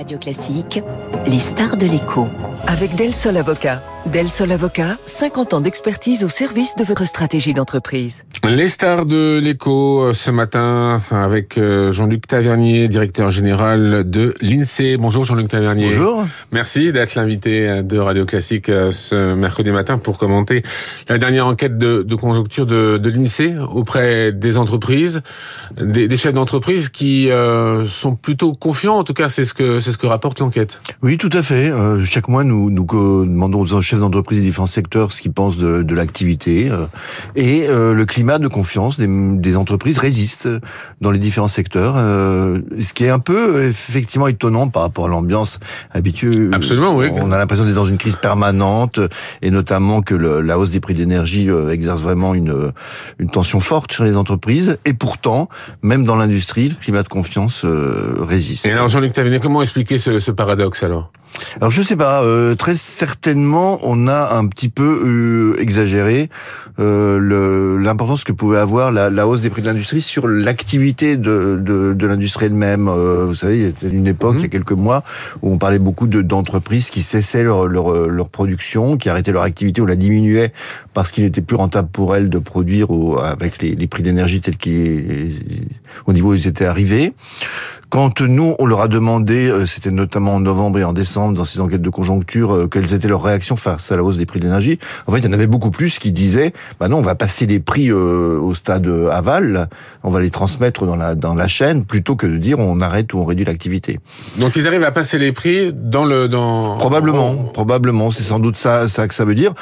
Radio Classique, les stars de l'écho. Avec Del Sol Avocat. Del Sol Avocat, 50 ans d'expertise au service de votre stratégie d'entreprise. Les stars de l'écho euh, ce matin avec euh, Jean-Luc Tavernier, directeur général de l'INSEE. Bonjour Jean-Luc Tavernier. Bonjour. Merci d'être l'invité de Radio Classique euh, ce mercredi matin pour commenter la dernière enquête de, de conjoncture de, de l'INSEE auprès des entreprises, des, des chefs d'entreprise qui euh, sont plutôt confiants. En tout cas, c'est ce que c'est ce que rapporte l'enquête. Oui, tout à fait. Euh, chaque mois, nous, nous demandons aux chefs d'entreprise des différents secteurs ce qu'ils pensent de, de l'activité euh, et euh, le climat de confiance des, des, entreprises résiste dans les différents secteurs, ce qui est un peu effectivement étonnant par rapport à l'ambiance habituelle. Absolument, oui. On a l'impression d'être dans une crise permanente et notamment que le, la hausse des prix de l'énergie exerce vraiment une, une tension forte sur les entreprises. Et pourtant, même dans l'industrie, le climat de confiance résiste. Et alors, Jean-Luc Tavernier, comment expliquer ce, ce paradoxe alors? Alors je sais pas, euh, très certainement on a un petit peu euh, exagéré euh, l'importance que pouvait avoir la, la, hausse des prix de l'industrie sur l'activité de, de, de l'industrie elle-même. Euh, vous savez, il y a une époque, il y a mhm. quelques mois, où on parlait beaucoup d'entreprises qui cessaient leur, leur, leur, production, qui arrêtaient leur activité ou la diminuaient parce qu'il n'était plus rentable pour elles de produire au, avec les, les prix d'énergie tels qu'ils au niveau où ils étaient arrivés. Quand nous, on leur a demandé, euh, c'était notamment en novembre et en décembre, dans ces enquêtes de conjoncture, euh, quelles étaient leurs réactions face à la hausse des prix de l'énergie, en fait, il y en avait beaucoup plus qui disaient, bah non, on va passer les prix euh, au stade aval, on va les transmettre dans la dans la chaîne, plutôt que de dire on arrête ou on réduit l'activité. Donc ils arrivent à passer les prix dans le dans probablement, probablement, c'est sans doute ça ça que ça veut dire.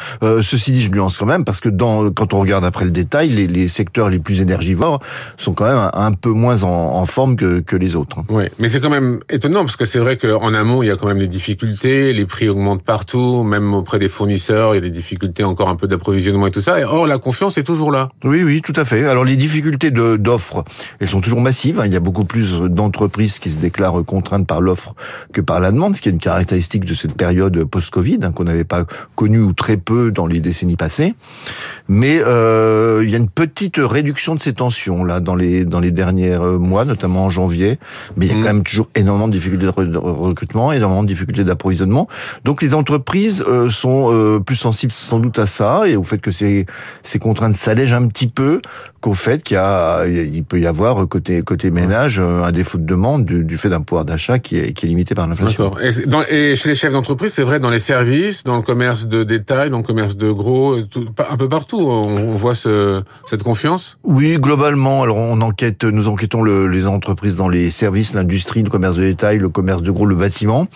ceci dit, je nuance quand même parce que dans quand on regarde après le détail, les, les secteurs les plus énergivores sont quand même un, peu moins en, en forme que, que les autres. Oui, mais c'est quand même étonnant parce que c'est vrai qu'en amont, il y a quand même des difficultés, les prix augmentent partout, même auprès des fournisseurs, il y a des difficultés encore un peu d'approvisionnement et tout ça. Et or, la confiance est toujours là. Oui, oui, tout à fait. Alors les difficultés d'offres, elles sont toujours massives. Hein. Il y a beaucoup plus d'entreprises qui se déclarent contraintes par l'offre que par la demande, ce qui est une caractéristique de cette période post-Covid hein, qu'on n'avait pas connue ou très peu dans les décennies passées. Mais euh, il y a une petite réduction de ces tensions là dans les dans les derniers mois, notamment en janvier mais il y a quand mm. même toujours énormément de difficultés de recrutement, énormément de difficultés d'approvisionnement. Donc les entreprises euh, sont euh, plus sensibles sans doute à ça et au fait que ces, ces contraintes s'allègent un petit peu qu'au fait qu'il y a, il peut y avoir côté côté ménage euh, un défaut de demande du, fait d'un pouvoir d'achat qui est, qui est limité par l'inflation. Et, et, chez les chefs d'entreprise, c'est vrai dans les services, dans le commerce de détail, dans le commerce de gros, un peu partout, on, voit ce, cette confiance? Oui, globalement. Alors on enquête, nous enquêtons le, les entreprises dans les services, l'industrie, le commerce de détail, le commerce de gros, le bâtiment.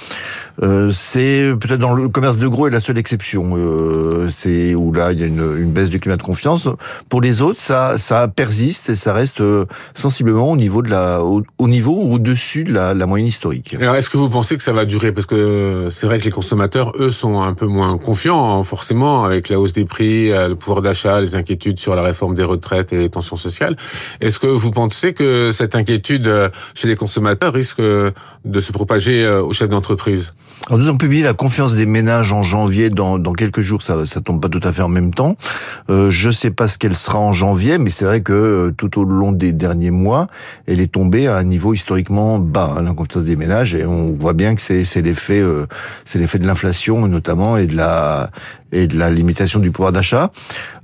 Euh, c'est peut-être dans le commerce de gros est la seule exception. Euh, c'est où là il y a une, baisse du climat de confiance. Pour les autres, ça, ça persiste et ça reste euh, sensiblement au niveau de la, au, niveau ou au-dessus de la, la, moyenne historique. Alors, est-ce que vous pensez que ça va durer? Parce que c'est vrai que les consommateurs, eux, sont un peu moins confiants, hein, forcément, avec la hausse des prix, le pouvoir d'achat, les inquiétudes sur la réforme des retraites et les tensions sociales. Est-ce que vous pensez que cette inquiétude chez les consommateurs risque de se propager aux chefs d'entreprise Alors, nous avons publié la confiance des ménages en janvier. Dans, dans quelques jours, ça, ça tombe pas tout à fait en même temps. Euh, je sais pas ce qu'elle sera en janvier, mais c'est vrai que euh, tout au long des derniers mois, elle est tombée à un niveau historiquement bas, hein, la confiance des ménages, et on voit bien que c'est l'effet, euh, c'est l'effet de l'inflation notamment et de la et de la limitation du pouvoir d'achat.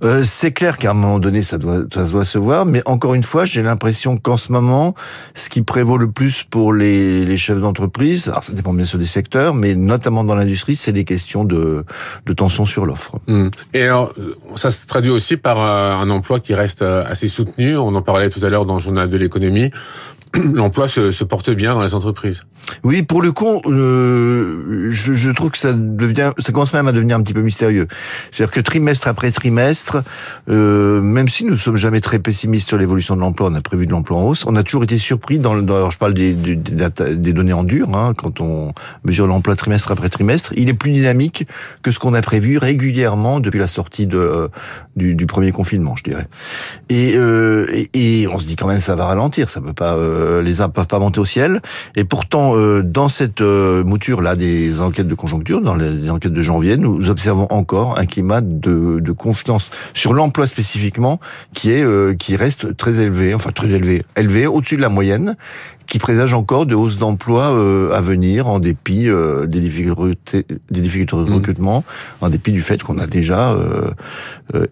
Euh, c'est clair qu'à un moment donné, ça doit, ça doit se voir, mais encore une fois, j'ai l'impression qu'en ce moment, ce qui prévaut le plus pour les, les chefs d'entreprise, alors ça dépend bien sûr des secteurs, mais notamment dans l'industrie, c'est des questions de, de tension sur l'offre. Mmh. Et alors, ça se traduit aussi par un emploi qui reste assez soutenu. On en parlait tout à l'heure dans le journal de l'économie. L'emploi se, se, porte bien dans les entreprises. Oui, pour le coup, euh, je, je, trouve que ça devient, ça commence même à devenir un petit peu mystérieux. C'est-à-dire que trimestre après trimestre, euh, même si nous sommes jamais très pessimistes sur l'évolution de l'emploi, on a prévu de l'emploi en hausse, on a toujours été surpris dans, dans alors je parle des, des, des, données en dur, hein, quand on mesure l'emploi trimestre après trimestre, il est plus dynamique que ce qu'on a prévu régulièrement depuis la sortie de, du, du premier confinement, je dirais. Et, euh, et, et, on se dit quand même ça va ralentir, ça peut pas, euh, les arbres peuvent pas monter au ciel. Et pourtant, euh, dans cette euh, mouture là des enquêtes de conjoncture, dans les, enquêtes de janvier, nous observons encore un climat de, de confiance sur l'emploi spécifiquement qui est qui reste très élevé, enfin très élevé, élevé au-dessus de la moyenne qui présage encore de hausses d'emploi à venir en dépit des difficultés, des difficultés de mmh. recrutement, en dépit du fait qu'on a déjà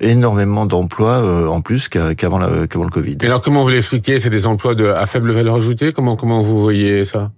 énormément d'emplois en plus qu'avant qu'avant le Covid. Et alors comment vous l'expliquez? C'est des emplois de, à faible valeur ajoutée? Comment comment vous voyez ça?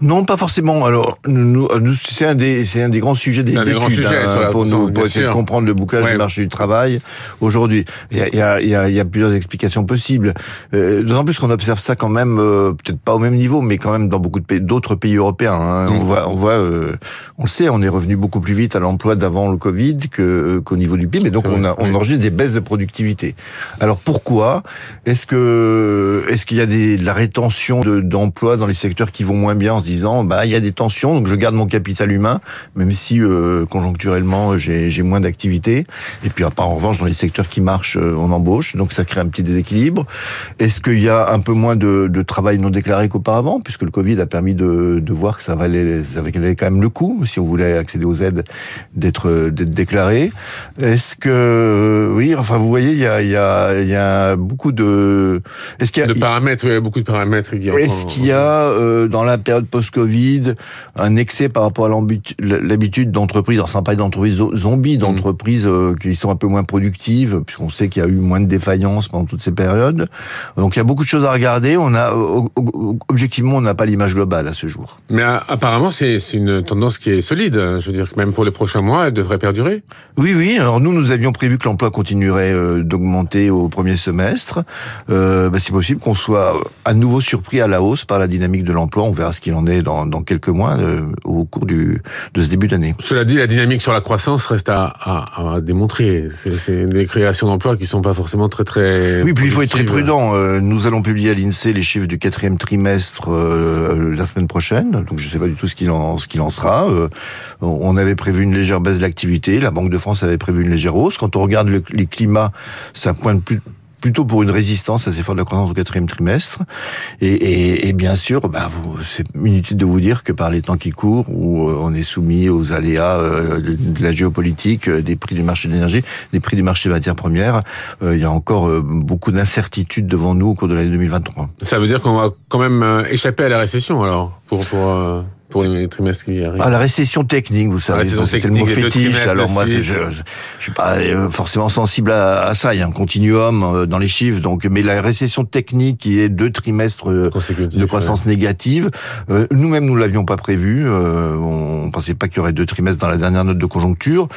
Non, pas forcément. Alors nous, nous c'est un des c'est un des grands sujets d'études hein, pour nous pour essayer de comprendre le bouclage du marché du travail aujourd'hui. Il y a, il y a, il y a, il y a plusieurs explications possibles. Euh, D'autant plus qu'on observe ça quand même, euh, peut-être pas au même niveau, mais quand même dans beaucoup de pays, d'autres pays européens. Hein. On mm. voit, on voit, euh, on le sait, on est revenu beaucoup plus vite à l'emploi d'avant le Covid que euh, qu'au niveau du PIB, et donc on a on enregistre des baisses de productivité. Alors pourquoi Est-ce que est-ce qu'il y a des, de la rétention d'emplois dans les secteurs qui vont moins bien en se disant bah il y a des tensions, donc je garde mon capital humain, même si conjoncturellement j'ai moins d'activité. Et puis en revanche dans les secteurs qui marchent, on embauche, donc ça crée un petit déséquilibre. Est-ce qu'il y a un peu moins de, de travail non déclaré qu'auparavant, puisque le Covid a permis de, de voir que ça valait, ça valait quand même le coup, si on voulait accéder aux aides, d'être déclaré. Est-ce que oui, enfin vous voyez, il y a il y a il y a beaucoup de est-ce qu'il y a de paramètres, il y a beaucoup de paramètres. Est-ce qu'il y a euh, dans la période post-Covid un excès par rapport à l'habitude d'entreprises, sans parler d'entreprises zombies, d'entreprises euh, qui sont un peu moins productives, puisqu'on sait qu'il y a eu moins de défaillances pendant toutes ces périodes. Donc il y a beaucoup de choses à regarder. On a objectivement, on n'a pas l'image globale à ce jour. Mais euh, apparemment, c'est une tendance qui est solide. Je veux dire que même pour les prochains mois, elle devrait perdurer. Oui, oui. Alors nous, nous avions prévu que l'emploi continuerait euh, d'augmenter au premier semestre. Euh, bah, c'est possible qu'on soit à nouveau surpris à la hausse par la dynamique de l'emploi. On verra ce qu'il en est dans, dans quelques mois euh, au cours du, de ce début d'année. Cela dit, la dynamique sur la croissance reste à, à, à démontrer. C'est des créations d'emplois qui sont pas forcément très très. Oui, puis il faut être très prudent. Nous allons publier à l'INSEE les chiffres du quatrième trimestre euh, la semaine prochaine. Donc je ne sais pas du tout ce qu'il en, en sera. Euh, on avait prévu une légère baisse de l'activité. La Banque de France avait prévu une légère hausse. Quand on regarde le, les climats, ça pointe plus plutôt pour une résistance assez forte de la croissance au quatrième trimestre. Et, et, et bien sûr, bah, c'est inutile de vous dire que par les temps qui courent, où euh, on est soumis aux aléas euh, de la géopolitique, euh, des prix du marché de l'énergie, des prix du marché des matières premières, il y a encore beaucoup d'incertitudes devant nous au cours de l'année 2023. Ça veut dire qu'on va quand même échapper à la récession alors pour pour pour les trimestres qui arrivent Ah, la récession technique, vous savez, c'est le mot fétiche. Alors moi, je, je, suis pas euh, forcément sensible à, ça. Il y a un continuum euh, dans les chiffres. Donc, mais la récession technique qui est deux trimestres euh, de croissance négative, nous-mêmes nous l'avions pas prévu. On pensait pas qu'il y aurait deux trimestres dans la dernière note de conjoncture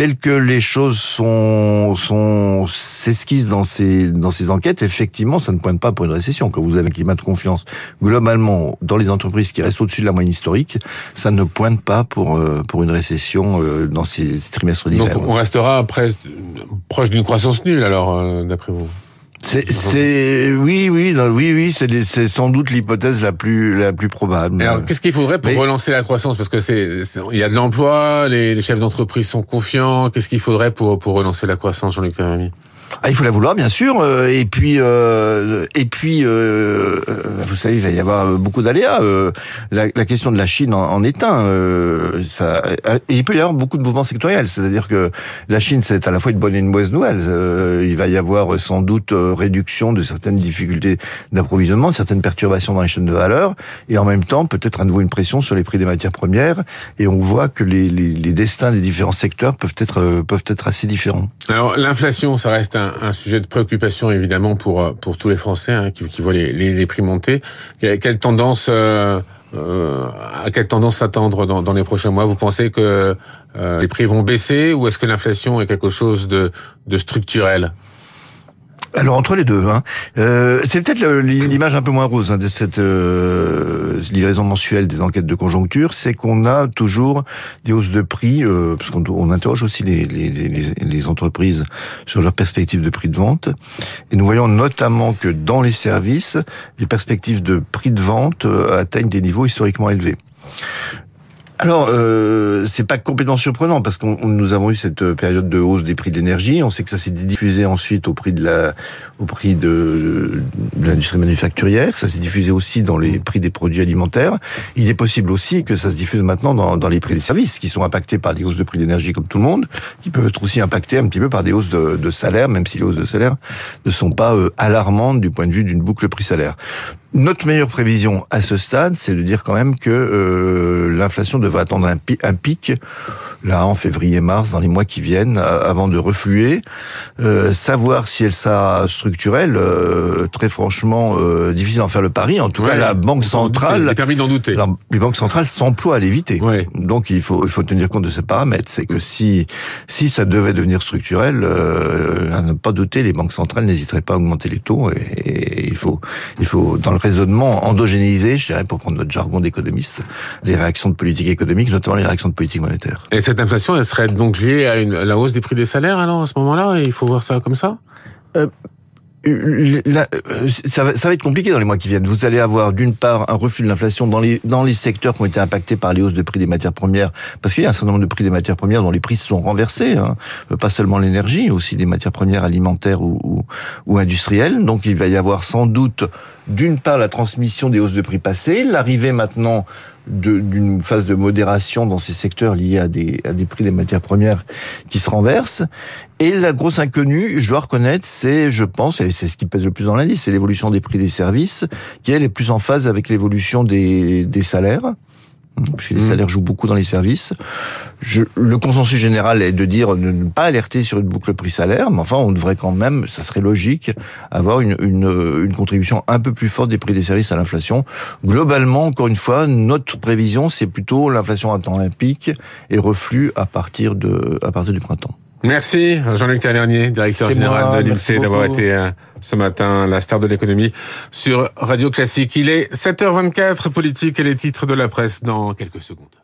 telles que les choses sont sont s'esquissent dans ces dans ces enquêtes, effectivement, ça ne pointe pas pour une récession. Quand vous avez un climat de confiance globalement dans les entreprises qui restent au-dessus de la moyenne historique, ça ne pointe pas pour euh, pour une récession euh, dans ces trimestres d'hiver. Donc on restera presque proche d'une croissance nulle alors euh, d'après vous? C'est, oui, oui, oui, oui, c'est sans doute l'hypothèse la plus, la plus probable. Alors, qu'est-ce qu'il faudrait pour relancer la croissance? Parce que c'est, il y a de l'emploi, les, les, chefs d'entreprise sont confiants. Qu'est-ce qu'il faudrait pour, pour relancer la croissance, Jean-Luc Thérémy ah, il faut la vouloir, bien sûr. Euh, et puis, euh, et puis, euh, vous savez, il va y avoir beaucoup d'aléas. La, question de la Chine en, est un. Et il peut y avoir beaucoup de mouvements sectoriels. C'est-à-dire que la Chine, c'est à la fois une bonne et une mauvaise nouvelle. il va y avoir sans doute réduction de certaines difficultés d'approvisionnement, de certaines perturbations dans les chaînes de valeur, et en même temps, peut-être à nouveau une pression sur les prix des matières premières. Et on voit que les destins des différents secteurs peuvent être peuvent être assez différents. Alors, l'inflation, ça reste un, sujet de préoccupation évidemment pour euh, pour tous les Français hein, qui, voient les, les, prix monter. Quelle tendance euh, euh, à quelle tendance s'attendre dans, les prochains mois? Vous pensez que les prix vont baisser ou est-ce que l'inflation est quelque chose de, de structurel? Alors entre les deux, hein. euh, c'est peut-être l'image un peu moins rose hein, de cette euh, livraison mensuelle des enquêtes de conjoncture, c'est qu'on a toujours des hausses de prix, euh, parce qu'on on interroge aussi les, les, les, les, entreprises sur leurs perspectives de prix de vente, et nous voyons notamment que dans les services, les perspectives de prix de vente euh, atteignent des niveaux historiquement élevés. Alors, euh, c'est pas complètement surprenant parce que nous avons eu cette euh, période de hausse des prix de l'énergie. On sait que ça s'est diffusé ensuite au prix de la, au prix de l'industrie manufacturière. Ça s'est diffusé aussi dans les prix des produits alimentaires. Il est possible aussi que ça se diffuse maintenant dans, dans les prix des services, qui sont impactés par des hausses de prix d'énergie comme tout le monde, qui peuvent être aussi impactés un petit peu par des hausses de, de salaire, même si les hausses de salaire ne sont pas euh, alarmantes du point de vue d'une boucle prix-salaire. Notre meilleure prévision à ce stade, c'est de dire quand même que euh, l'inflation devrait attendre un, un, pic, là en février-mars, dans les mois qui viennent, avant de refluer. Euh, savoir si elle sera structurelle, euh, très franchement, euh, difficile d'en faire le pari. En tout cas, la banque centrale, permis d'en douter. La, les banques centrales s'emploient à l'éviter. Donc il faut il faut tenir compte de ces paramètres. C'est que si si ça devait devenir structurel, à ne pas douter, les banques centrales n'hésiteraient pas à augmenter les taux. Et, et il faut il faut dans le raisonnement endogénisé, je dirais, pour prendre notre jargon d'économiste, les réactions de politique économique, notamment les réactions de politique monétaire. Et cette inflation, elle serait donc liée à, une, la hausse des prix des salaires, alors, à ce moment-là Il faut voir ça comme ça? Euh, euh, ça, va, ça va être compliqué dans les mois qui viennent. Vous allez avoir d'une part un refus de l'inflation dans les dans les secteurs qui ont été impactés par les hausses de prix des matières premières, parce qu'il y a un certain nombre de prix des matières premières dont les prix se sont renversés, hein. pas seulement l'énergie, aussi des matières premières alimentaires ou, ou, ou industrielles. Donc il va y avoir sans doute d'une part la transmission des hausses de prix passées, l'arrivée maintenant d'une phase de modération dans ces secteurs liés à des, à des prix des matières premières qui se renversent. Et la grosse inconnue, je dois reconnaître, c'est, je pense, et c'est ce qui pèse le plus dans l'indice, c'est l'évolution des prix des services, qui est plus en phase avec l'évolution des, des salaires puisque les salaires jouent beaucoup dans les services. Je, le consensus général est de dire de ne pas alerter sur une boucle prix-salaire, mais enfin, on devrait quand même, ça serait logique, avoir une, une, une contribution un peu plus forte des prix des services à l'inflation. Globalement, encore une fois, notre prévision, c'est plutôt l'inflation à temps olympique et reflux à partir de à partir du printemps. Merci Jean-Luc Tavernier, directeur général de l'INSEE, d'avoir été euh, ce matin la star de l'économie sur Radio Classique. Il est 7h24, politique et les titres de la presse dans quelques secondes.